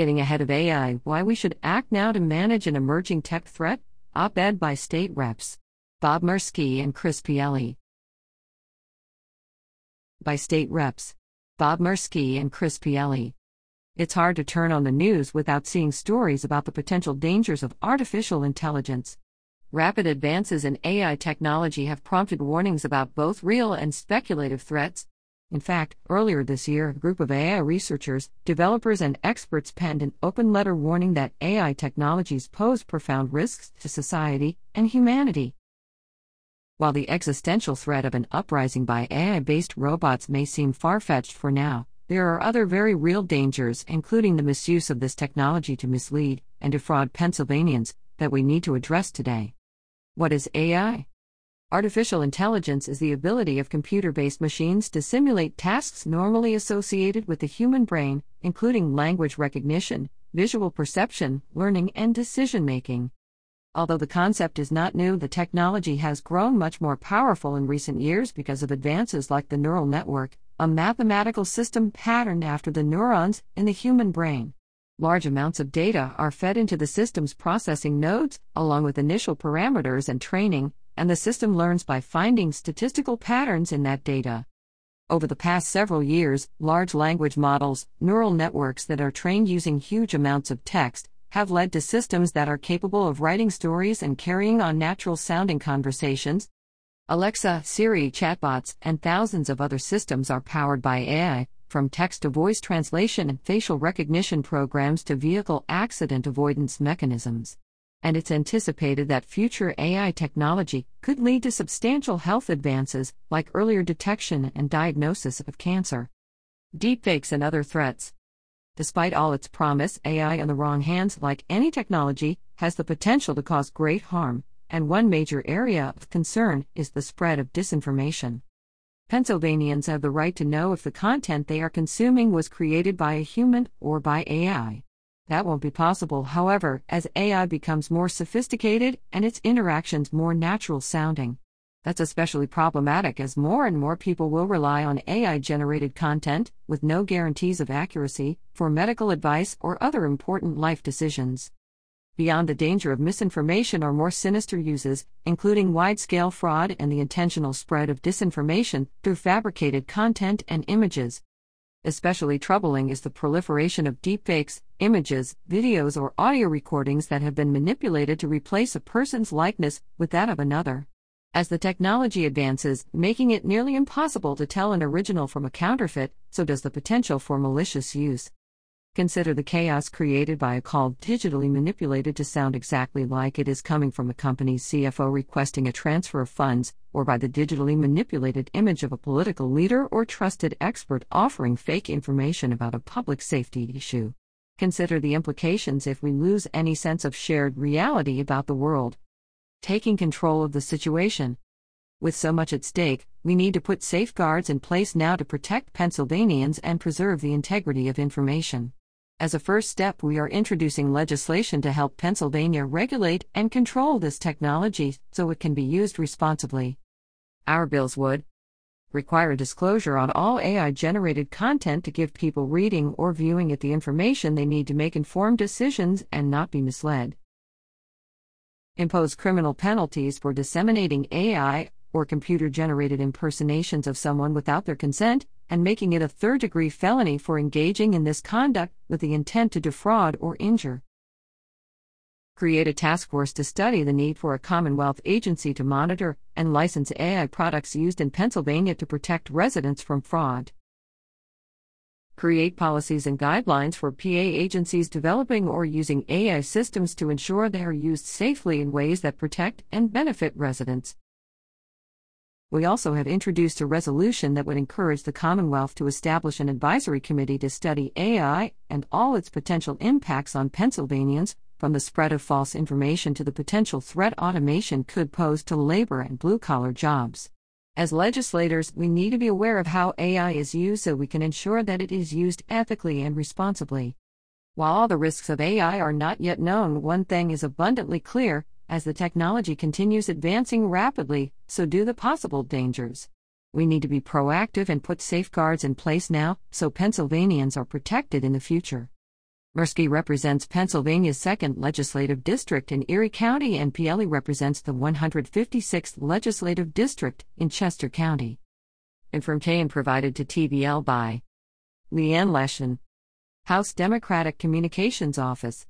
Getting ahead of AI Why We Should Act Now to Manage an Emerging Tech Threat? Op ed by State Reps. Bob Merski and Chris Pielli. By State Reps. Bob Merski and Chris Pielli. It's hard to turn on the news without seeing stories about the potential dangers of artificial intelligence. Rapid advances in AI technology have prompted warnings about both real and speculative threats, in fact, earlier this year, a group of AI researchers, developers, and experts penned an open letter warning that AI technologies pose profound risks to society and humanity. While the existential threat of an uprising by AI based robots may seem far fetched for now, there are other very real dangers, including the misuse of this technology to mislead and defraud Pennsylvanians, that we need to address today. What is AI? Artificial intelligence is the ability of computer based machines to simulate tasks normally associated with the human brain, including language recognition, visual perception, learning, and decision making. Although the concept is not new, the technology has grown much more powerful in recent years because of advances like the neural network, a mathematical system patterned after the neurons in the human brain. Large amounts of data are fed into the system's processing nodes, along with initial parameters and training, and the system learns by finding statistical patterns in that data. Over the past several years, large language models, neural networks that are trained using huge amounts of text, have led to systems that are capable of writing stories and carrying on natural sounding conversations. Alexa, Siri chatbots, and thousands of other systems are powered by AI, from text to voice translation and facial recognition programs to vehicle accident avoidance mechanisms and it's anticipated that future AI technology could lead to substantial health advances, like earlier detection and diagnosis of cancer. Deepfakes and other threats. Despite all its promise, AI in the wrong hands, like any technology, has the potential to cause great harm, and one major area of concern is the spread of disinformation. Pennsylvanians have the right to know if the content they are consuming was created by a human or by AI. That won't be possible, however, as AI becomes more sophisticated and its interactions more natural sounding. That's especially problematic as more and more people will rely on AI generated content, with no guarantees of accuracy, for medical advice or other important life decisions. Beyond the danger of misinformation are more sinister uses, including wide scale fraud and the intentional spread of disinformation through fabricated content and images. Especially troubling is the proliferation of deepfakes, images, videos, or audio recordings that have been manipulated to replace a person's likeness with that of another. As the technology advances, making it nearly impossible to tell an original from a counterfeit, so does the potential for malicious use. Consider the chaos created by a call digitally manipulated to sound exactly like it is coming from a company's CFO requesting a transfer of funds, or by the digitally manipulated image of a political leader or trusted expert offering fake information about a public safety issue. Consider the implications if we lose any sense of shared reality about the world. Taking control of the situation. With so much at stake, we need to put safeguards in place now to protect Pennsylvanians and preserve the integrity of information. As a first step, we are introducing legislation to help Pennsylvania regulate and control this technology so it can be used responsibly. Our bills would require disclosure on all AI generated content to give people reading or viewing it the information they need to make informed decisions and not be misled. Impose criminal penalties for disseminating AI or computer generated impersonations of someone without their consent, and making it a third degree felony for engaging in this conduct with the intent to defraud or injure. Create a task force to study the need for a Commonwealth agency to monitor and license AI products used in Pennsylvania to protect residents from fraud. Create policies and guidelines for PA agencies developing or using AI systems to ensure they are used safely in ways that protect and benefit residents. We also have introduced a resolution that would encourage the Commonwealth to establish an advisory committee to study AI and all its potential impacts on Pennsylvanians, from the spread of false information to the potential threat automation could pose to labor and blue collar jobs. As legislators, we need to be aware of how AI is used so we can ensure that it is used ethically and responsibly. While all the risks of AI are not yet known, one thing is abundantly clear as the technology continues advancing rapidly, so do the possible dangers. We need to be proactive and put safeguards in place now so Pennsylvanians are protected in the future. Merski represents Pennsylvania's 2nd Legislative District in Erie County, and Pielli represents the 156th Legislative District in Chester County. Information provided to TBL by Leanne Leshin, House Democratic Communications Office.